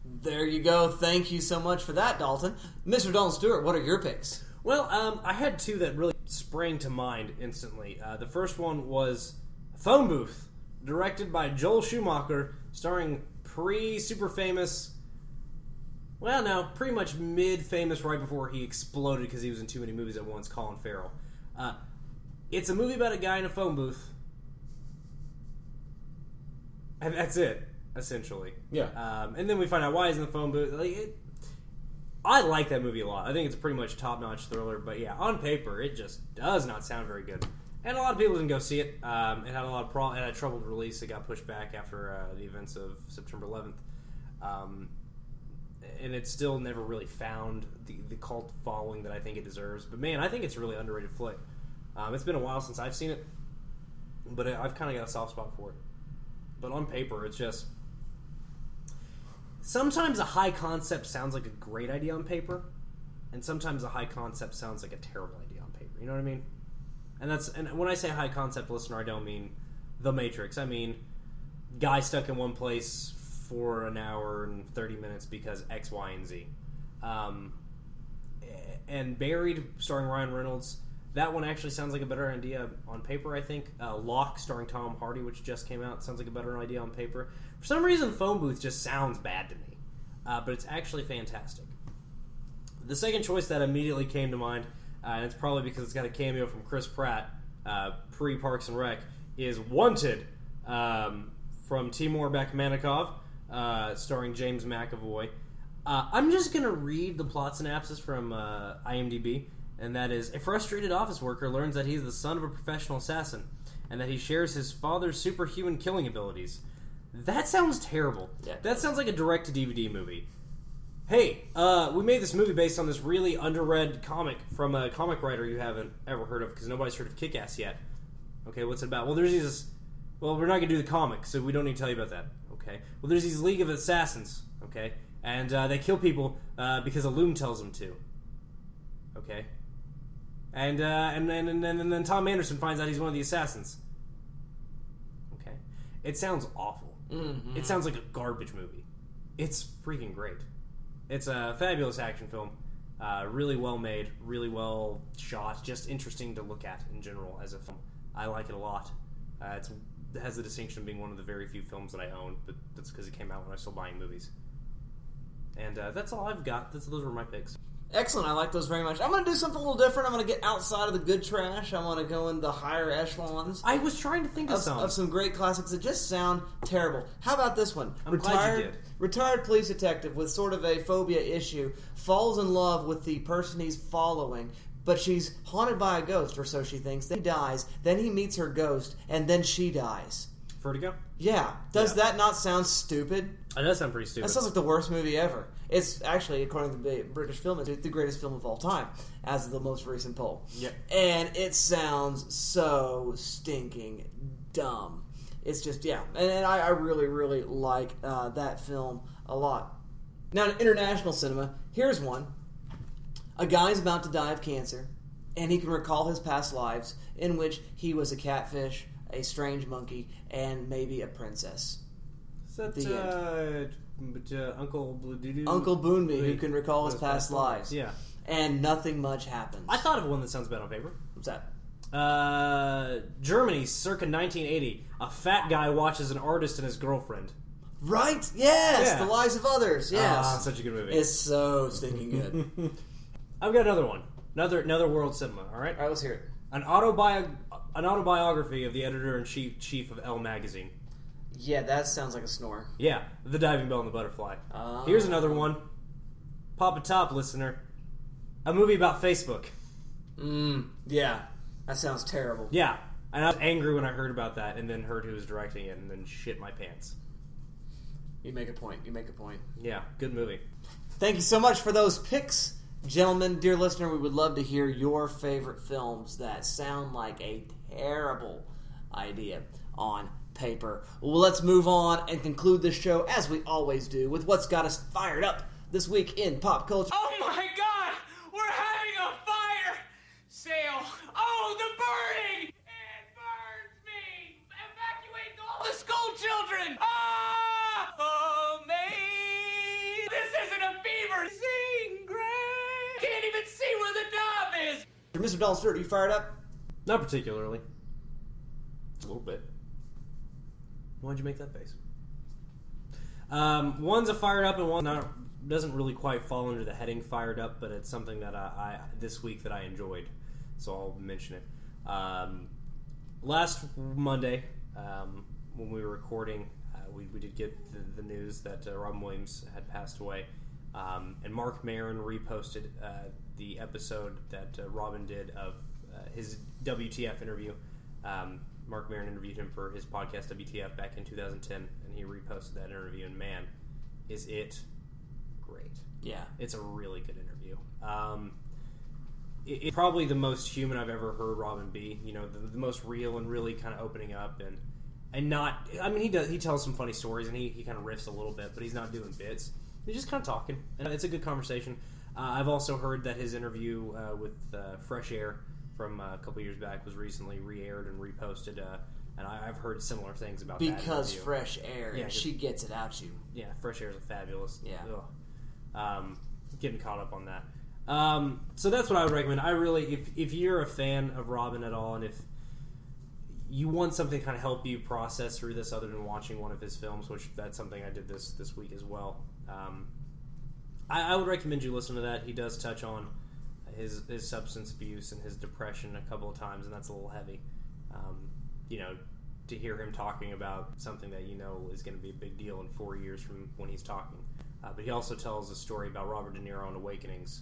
There you go. Thank you so much for that, Dalton. Mr. Dalton Stewart, what are your picks? Well, um, I had two that really sprang to mind instantly. Uh, the first one was Phone Booth, directed by Joel Schumacher, starring pre super famous. Well, no, pretty much mid famous right before he exploded because he was in too many movies at once, Colin Farrell. Uh, it's a movie about a guy in a phone booth. And that's it, essentially. Yeah. Um, and then we find out why he's in the phone booth. Like, it, I like that movie a lot. I think it's pretty much top notch thriller. But yeah, on paper, it just does not sound very good. And a lot of people didn't go see it. Um, it had a lot of pro- it had a troubled release. It got pushed back after uh, the events of September 11th. Um, and it still never really found the, the cult following that I think it deserves. But man, I think it's a really underrated flick. Um, it's been a while since I've seen it, but I've kind of got a soft spot for it. But on paper, it's just sometimes a high concept sounds like a great idea on paper, and sometimes a high concept sounds like a terrible idea on paper. You know what I mean? And that's and when I say high concept listener, I don't mean The Matrix. I mean guy stuck in one place for an hour and thirty minutes because X, Y, and Z. Um, and Buried, starring Ryan Reynolds. That one actually sounds like a better idea on paper, I think. Uh, Locke, starring Tom Hardy, which just came out, sounds like a better idea on paper. For some reason, Phone Booth just sounds bad to me, uh, but it's actually fantastic. The second choice that immediately came to mind, uh, and it's probably because it's got a cameo from Chris Pratt, uh, pre Parks and Rec, is Wanted um, from Timur Bekmambetov, uh, starring James McAvoy. Uh, I'm just going to read the plot synopsis from IMDb, and that is a frustrated office worker learns that he's the son of a professional assassin, and that he shares his father's superhuman killing abilities. That sounds terrible. That sounds like a direct to DVD movie. Hey, uh, we made this movie based on this really underread comic from a comic writer you haven't ever heard of because nobody's heard of Kick Ass yet. Okay, what's it about? Well, there's these. Well, we're not going to do the comic, so we don't need to tell you about that. Okay. Well, there's these League of Assassins. Okay. And uh, they kill people uh, because a loom tells them to. Okay. And, uh, and, and, and, and then Tom Anderson finds out he's one of the assassins. Okay. It sounds awful. Mhm. It sounds like a garbage movie. It's freaking great. It's a fabulous action film. Uh, really well made, really well shot, just interesting to look at in general as a film. I like it a lot. Uh, it's, it has the distinction of being one of the very few films that I own, but that's because it came out when I was still buying movies. And uh, that's all I've got. That's, those were my picks. Excellent. I like those very much. I'm going to do something a little different. I'm going to get outside of the good trash. I want to go in the higher echelons. I was trying to think of some. of some great classics that just sound terrible. How about this one? I'm did. Retired police detective with sort of a phobia issue falls in love with the person he's following, but she's haunted by a ghost, or so she thinks. Then he dies. Then he meets her ghost, and then she dies. Vertigo? Yeah. Does that not sound stupid? That does sound pretty stupid. That sounds like the worst movie ever. It's actually, according to the British Film Institute, the greatest film of all time, as of the most recent poll. Yep. And it sounds so stinking dumb. it's just yeah, and, and I, I really really like uh, that film a lot. Now, in international cinema, here's one. A guy's about to die of cancer, and he can recall his past lives in which he was a catfish, a strange monkey, and maybe a princess. Is that The uh, but, uh, Uncle Blue Uncle Boonmee, who can recall his those past lives. Yeah. And nothing much happens. I thought of one that sounds bad on paper. What's that? Uh, Germany, circa 1980. A fat guy watches an artist and his girlfriend. Right? Yes! Yeah. The Lives of Others. Yes. Ah, such a good movie. It's so stinking good. I've got another one. Another another world cinema. All right. All right, let's hear it. An autobi- an autobiography of the editor in chief chief of Elle magazine. yeah, that sounds like a snore. Yeah, the diving bell and the butterfly. Ah. Here's another one. Pop a top, listener. A movie about Facebook. Mm, yeah. That sounds terrible. Yeah, and I was angry when I heard about that, and then heard who was directing it, and then shit my pants. You make a point. You make a point. Yeah, good movie. Thank you so much for those picks. Gentlemen, dear listener, we would love to hear your favorite films that sound like a terrible idea on paper. Well, let's move on and conclude this show, as we always do, with what's got us fired up this week in pop culture. Oh my god! We're having a fire sale! Oh, the burning! It burns me! Evacuate all the school children! Ah! Is! Mr. Dalton Stewart, are you fired up? Not particularly. A little bit. Why'd you make that face? Um, one's a fired up, and one not doesn't really quite fall under the heading fired up, but it's something that I, I this week that I enjoyed, so I'll mention it. Um, last Monday, um, when we were recording, uh, we, we did get the, the news that uh, Robin Williams had passed away, um, and Marc Maron reposted uh, the episode that uh, Robin did of uh, his WTF interview. Um, Marc Maron interviewed him for his podcast WTF back in 2010, and he reposted that interview. And man, is it great! Yeah. It's a really good interview. Um, it, it's probably the most human I've ever heard Robin be. You know, the, the most real and really kind of opening up and and not. I mean, he does. He tells some funny stories and he, he kind of riffs a little bit, but he's not doing bits. He's just kind of talking, and it's a good conversation. Uh, I've also heard that his interview uh, with uh, Fresh Air from uh, a couple years back was recently re-aired and reposted, uh, and I, I've heard similar things about that Because fresh air, Yeah, she gets it out you. yeah, Fresh Air is a fabulous. Yeah. Um, getting caught up on that. Um, so that's what I would recommend. I really, if if you're a fan of Robin at all, and if you want something to kind of help you process through this, other than watching one of his films, which that's something I did this this week as well. Um, I, I would recommend you listen to that. He does touch on his his substance abuse and his depression a couple of times, and that's a little heavy. Um, you know, to hear him talking about something that you know is going to be a big deal in four years from when he's talking. Uh, but he also tells a story about Robert De Niro and Awakenings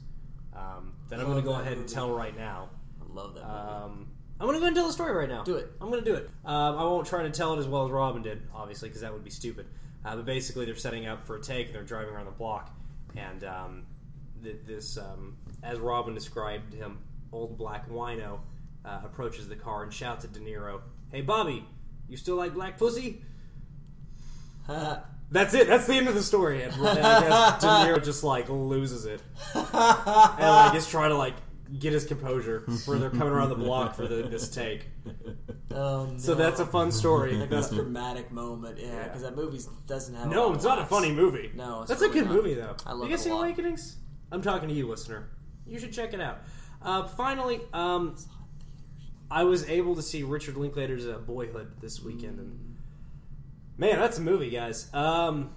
um, that I'm going to go ahead and tell right now. I love that movie. Um, I'm going to go ahead and tell the story right now. Do it. I'm going to do it. Um, I won't try to tell it as well as Robin did, obviously, because that would be stupid. Uh, but basically, they're setting up for a take, and they're driving around the block, and um, th- this, um, as Robin described him, old black wino uh, approaches the car and shouts at De Niro, "Hey, Bobby, you still like black pussy?" That's it. That's the end of the story. And, I guess De Niro just like loses it, and like is trying to like get his composure for they're coming around the block for the, this take. Oh, no. So that's a fun story. Like a dramatic moment, yeah, because that movie doesn't have. No, lot it's of not a funny movie. No, it's that's really a good not. movie though. I love you it guys a seen lot. Awakenings? I'm talking to you, listener. You should check it out. Uh, finally, um, I was able to see Richard Linklater's uh, Boyhood this weekend, and man, that's a movie, guys. Um,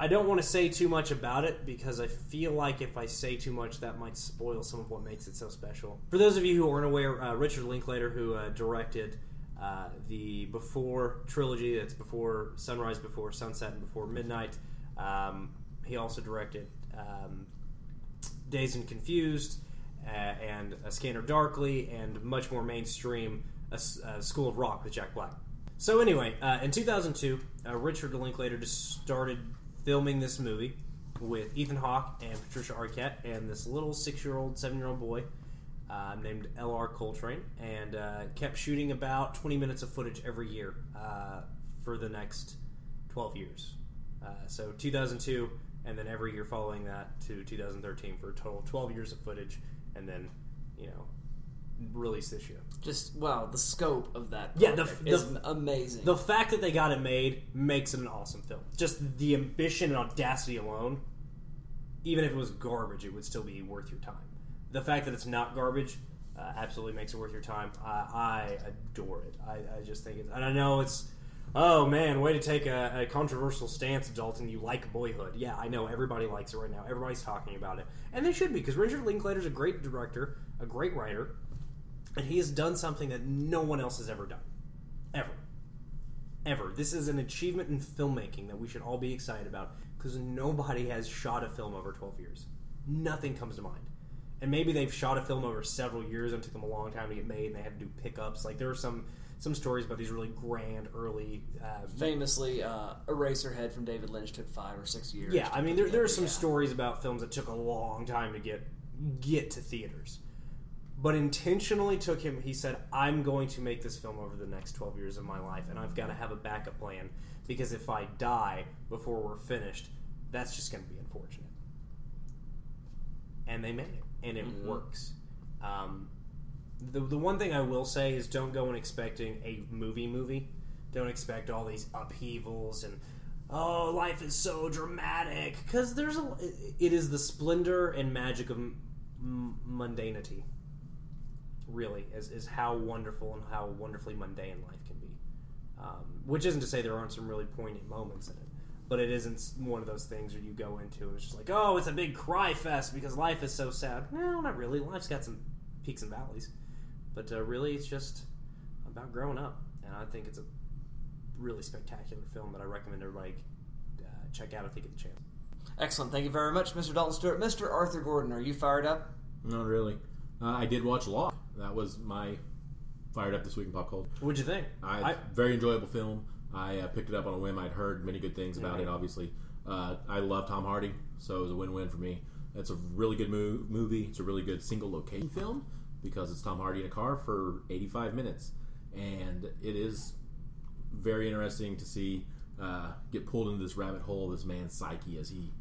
I don't want to say too much about it because I feel like if I say too much, that might spoil some of what makes it so special. For those of you who aren't aware, uh, Richard Linklater, who uh, directed uh, the Before trilogy, that's before Sunrise, before Sunset, and before Midnight, um, he also directed um, Dazed and Confused uh, and A Scanner Darkly, and much more mainstream, A, A School of Rock with Jack Black. So anyway, uh, in 2002, uh, Richard Linklater just started filming this movie with Ethan Hawke and Patricia Arquette and this little six-year-old, seven-year-old boy uh, named Ellar Coltrane, and uh, kept shooting about 20 minutes of footage every year uh, for the next 12 years. Uh, so 2002, and then every year following that to 2013 for a total of 12 years of footage, and then, you know, release this year. Just wow, the scope of that. Yeah, the, is amazing. The fact that they got it made makes it an awesome film. Just the ambition and audacity alone, even if it was garbage, it would still be worth your time. The fact that it's not garbage uh, absolutely makes it worth your time. I, I adore it. I, I just think it's, and I know it's. Oh man, way to take a, a controversial stance, Dalton. You like Boyhood. Yeah, I know everybody likes it right now. Everybody's talking about it. And they should be, because Richard Linklater's a great director, a great writer, and he has done something that no one else has ever done. Ever. Ever. This is an achievement in filmmaking that we should all be excited about, because nobody has shot a film over 12 years. Nothing comes to mind. And maybe they've shot a film over several years and it took them a long time to get made, and they had to do pickups. Like, there are some some stories about these really grand early uh, Famously, uh, Eraserhead from David Lynch took five or six years. yeah, I mean, there, there are some yeah. stories about films that took a long time to get get to theaters, but intentionally took him. He said, "I'm going to make this film over the next 12 years of my life, and I've got to have a backup plan because if I die before we're finished, that's just going to be unfortunate." And they made it, and it Mm-hmm. works. Um, the the one thing I will say is don't go in expecting a movie movie. Don't expect all these upheavals and oh, life is so dramatic because there's a it is the splendor and magic of m- mundanity. Really, is is how wonderful and how wonderfully mundane life can be. Um, which isn't to say there aren't some really poignant moments in it, but it isn't one of those things where you go into and it's just like, oh, it's a big cry fest because life is so sad. No, not really. Life's got some peaks and valleys, but uh, really, it's just about growing up, and I think it's a really spectacular film that I recommend everybody uh, check out if they get the chance. Excellent. Thank you very much, Mr. Dalton Stewart. Mr. Arthur Gordon, are you fired up? Not really. Uh, I did watch Law. That was my fired up this week in pop culture. What'd you think? I, I- very enjoyable film. I uh, picked it up on a whim. I'd heard many good things about Mhm. it. Obviously, uh, I love Tom Hardy, so it was a win-win for me. It's a really good mo- movie. It's a really good single location film because it's Tom Hardy in a car for 85 minutes, and it is very interesting to see uh, get pulled into this rabbit hole of this man's psyche as he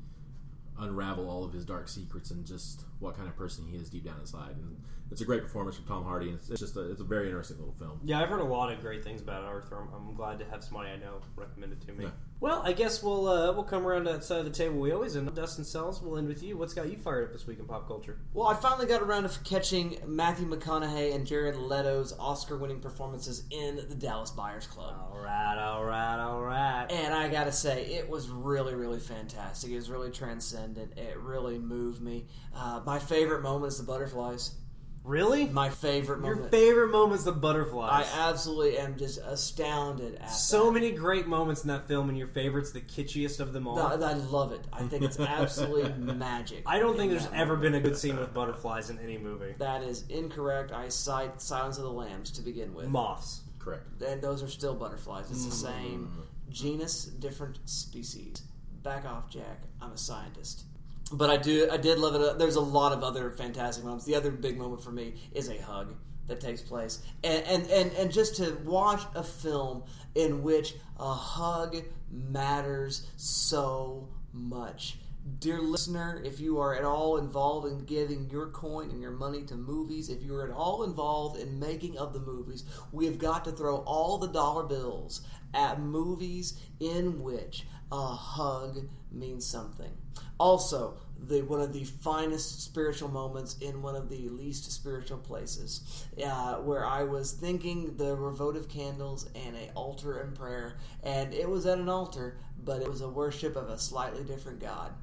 unravel all of his dark secrets and just what kind of person he is deep down inside. And it's a great performance from Tom Hardy. And it's, it's just a, it's a very interesting little film. Yeah, I've heard a lot of great things about it, Arthur. I'm, I'm glad to have somebody I know recommend it to me. Yeah. Well, I guess we'll uh, we'll come around to that side of the table we always end. Dustin Sells, we'll end with you. What's got you fired up this week in pop culture? Well, I finally got around to catching Matthew McConaughey and Jared Leto's Oscar-winning performances in the Dallas Buyers Club. All right, all right, all right. And I gotta say, it was really, really fantastic. It was really transcendent. It really moved me. Uh, my favorite moment is the butterflies. Really? My favorite Your favorite moment. is the butterflies. I absolutely am just astounded at so that. many great moments in that film, and your favorite's the kitschiest of them all. I, I love it. I think it's absolutely magic. I don't think there's ever moment. been a good scene with butterflies in any movie. That is incorrect. I cite Silence of the Lambs to begin with. Moths. Correct. and those are still butterflies. It's the Mm. same genus, different species. Back off, Jack. I'm a scientist. But I do, I did love it. Uh, there's a lot of other fantastic moments. The other big moment for me is a hug that takes place, and and and, and just to watch a film in which a hug matters so much. Dear listener, if you are at all involved in giving your coin and your money to movies, if you are at all involved in making of the movies, we have got to throw all the dollar bills at movies in which a hug means something. Also, the one of the finest spiritual moments in one of the least spiritual places, uh, where I was thinking the votive candles and a altar and prayer, and it was at an altar, but it was a worship of a slightly different God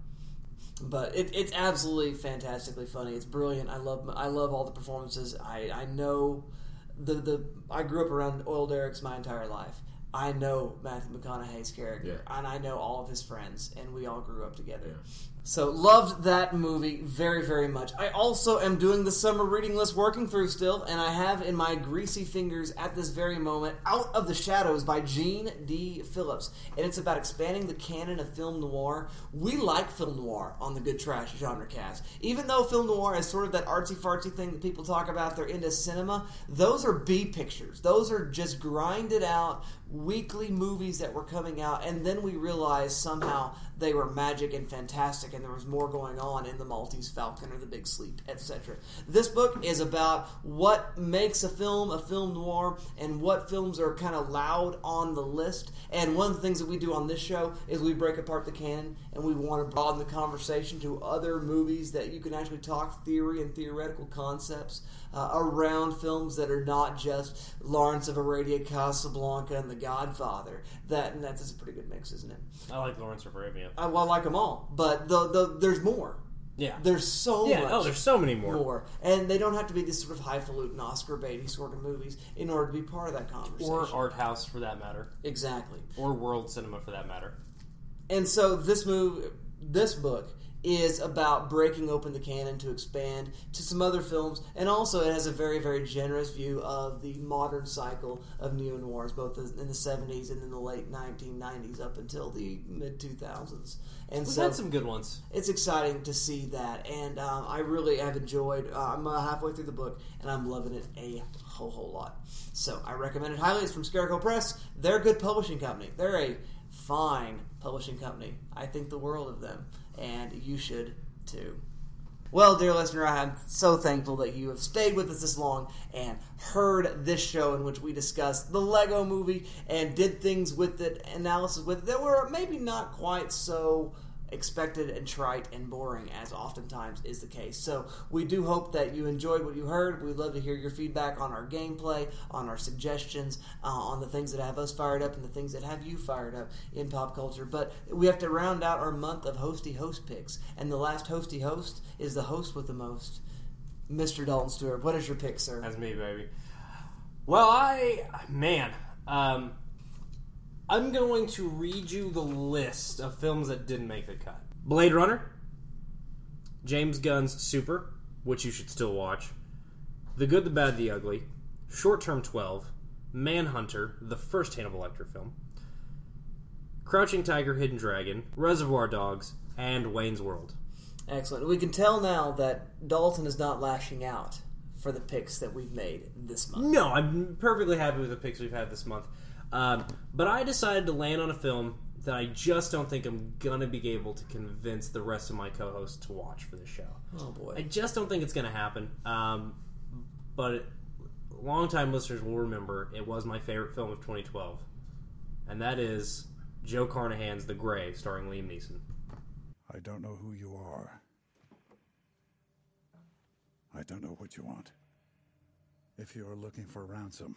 but it, it's absolutely fantastically funny. It's brilliant. I love I love all the performances. I, I know the the I grew up around oil derricks my entire life. I know Matthew McConaughey's character, Yeah. and I know all of his friends, and we all grew up together. So loved that movie very, very much. I also am doing the summer reading list working through still, and I have in my greasy fingers at this very moment Out of the Shadows by Gene D. Phillips. And it's about expanding the canon of film noir. We like film noir on the Good Trash genre cast. Even though film noir is sort of that artsy fartsy thing that people talk about, they're into cinema, those are B pictures. Those are just grinded out weekly movies that were coming out, and then we realized somehow they were magic and fantastic, and there was more going on in the Maltese Falcon or the Big Sleep, etc. This book is about what makes a film a film noir and what films are kind of loud on the list. And one of the things that we do on this show is we break apart the canon and we want to broaden the conversation to other movies that you can actually talk theory and theoretical concepts uh, around films that are not just Lawrence of Arabia, Casablanca, and The Godfather. That and that's a pretty good mix, isn't it? I like Lawrence of Arabia. I, well, I like them all, but the, the there's more. Yeah. There's so Yeah, much. oh, there's so many more. More, and they don't have to be this sort of highfalutin Oscar baity sort of movies in order to be part of that conversation. Or art house for that matter. Exactly. Or world cinema for that matter. And so this move, this book is about breaking open the canon to expand to some other films, and also it has a very, very generous view of the modern cycle of neo noirs, both in the '70s and in the late 1990s up until the mid 2000s. And We've so had some good ones. It's exciting to see that, and um, I really have enjoyed. Uh, I'm uh, halfway through the book, and I'm loving it a whole whole lot. So I recommend it highly. It's from Scarecrow Press. They're a good publishing company. They're a fine publishing company. I think the world of them, and you should too. Well, dear listener, I'm so thankful that you have stayed with us this long and heard this show in which we discussed the Lego movie and did things with it, analysis with it that were maybe not quite so expected and trite and boring as oftentimes is the case. So we do hope that you enjoyed what you heard. We'd love to hear your feedback on our gameplay, on our suggestions, uh, on the things that have us fired up and the things that have you fired up in pop culture. But we have to round out our month of hosty host picks, and the last hosty host is the host with the most. Mr. Dalton Stewart, what is your pick, sir? That's me, baby. Well, I man, um, I'm going to read you the list of films that didn't make the cut. Blade Runner, James Gunn's Super, which you should still watch, The Good, the Bad, the Ugly, Short Term 12, Manhunter, the first Hannibal Lecter film, Crouching Tiger, Hidden Dragon, Reservoir Dogs, and Wayne's World. Excellent. We can tell now that Dalton is not lashing out for the picks that we've made this month. No, I'm perfectly happy with the picks we've had this month. Um, but I decided to land on a film that I just don't think I'm gonna be able to convince the rest of my co-hosts to watch for the show. Oh boy. I just don't think it's gonna happen. Um, but longtime listeners will remember it was my favorite film of 2012, and that is Joe Carnahan's The Grey, starring Liam Neeson. I don't know who you are. I don't know what you want. If you are looking for ransom,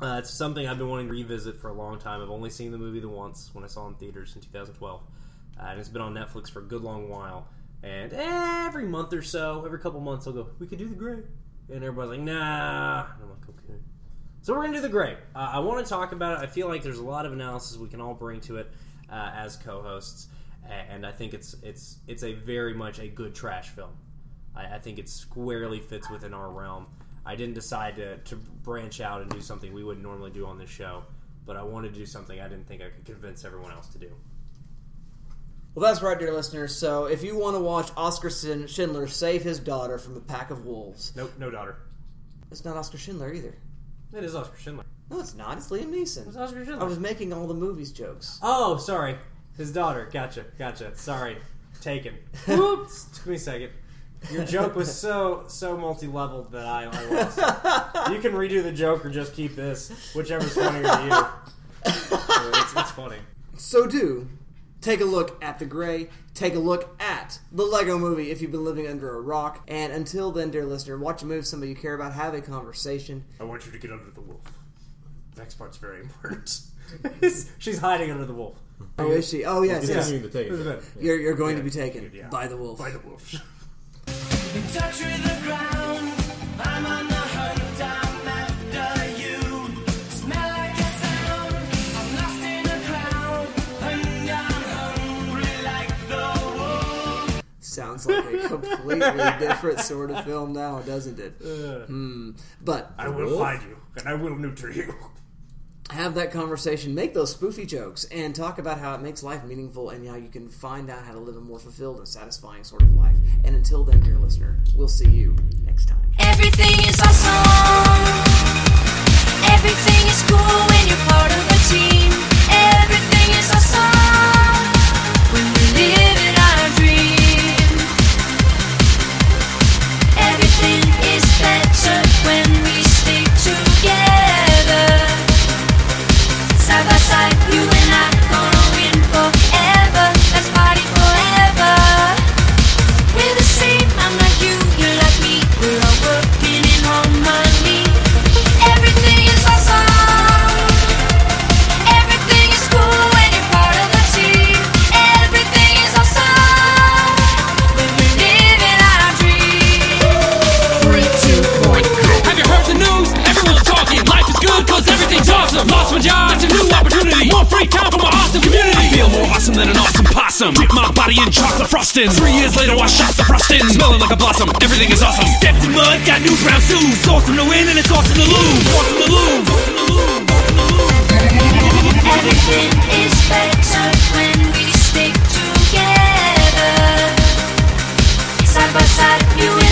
Uh, it's something I've been wanting to revisit for a long time. I've only seen the movie the once when I saw it in theaters in 2012, uh, and it's been on Netflix for a good long while. And every month or so, every couple months, I'll go, "We could do the Grey," and everybody's like, "Nah." And I'm like, "Okay." So we're gonna do the Grey. Uh, I want to talk about it. I feel like there's a lot of analysis we can all bring to it uh, as co-hosts, and I think it's it's it's a very much a good trash film. I, I think it squarely fits within our realm. I didn't decide to, to branch out and do something we wouldn't normally do on this show, but I wanted to do something I didn't think I could convince everyone else to do. Well, that's right, dear listeners. So, if you want to watch Oskar Schindler save his daughter from a pack of wolves, no, no daughter. It's not Oskar Schindler either. It is Oskar Schindler. No, it's not. It's Liam Neeson. It's Oskar Schindler. I was making all the movies jokes. Oh, sorry. His daughter. Gotcha. Gotcha. Sorry. Taken. Whoops. Took me a second. Your joke was so so multi-leveled that I, I lost. it. You can redo the joke or just keep this, whichever's funnier to you. So it's, it's funny. So do Take a look at The Grey. Take a look at the Lego movie if you've been living under a rock. And until then, dear listener, watch a movie somebody you care about, have a conversation. I want you to get under the wolf. The next part's very important. She's hiding under the wolf. Oh, is she? Oh, yes, yes. continuing to take it. Yeah. You're, you're going to be taken Yeah. by the wolf. By the wolf. Sounds like a completely different sort of film now, doesn't it? Hmm. But I will find you, and I will neuter you. Have that conversation, make those spoofy jokes, and talk about how it makes life meaningful and how you can find out how to live a more fulfilled and satisfying sort of life. And until then, dear listener, we'll see you next time. Everything is awesome. Everything is cool awesome than an awesome possum. Dip my body in chocolate frosting. Three years later, I shot the frosting. Smelling like a blossom. Everything is awesome. Stepped in mud, got new brown shoes. Awesome to win and it's awesome to lose. Awesome to lose. Awesome to lose. Everything is better when we stick together. Side by side, you and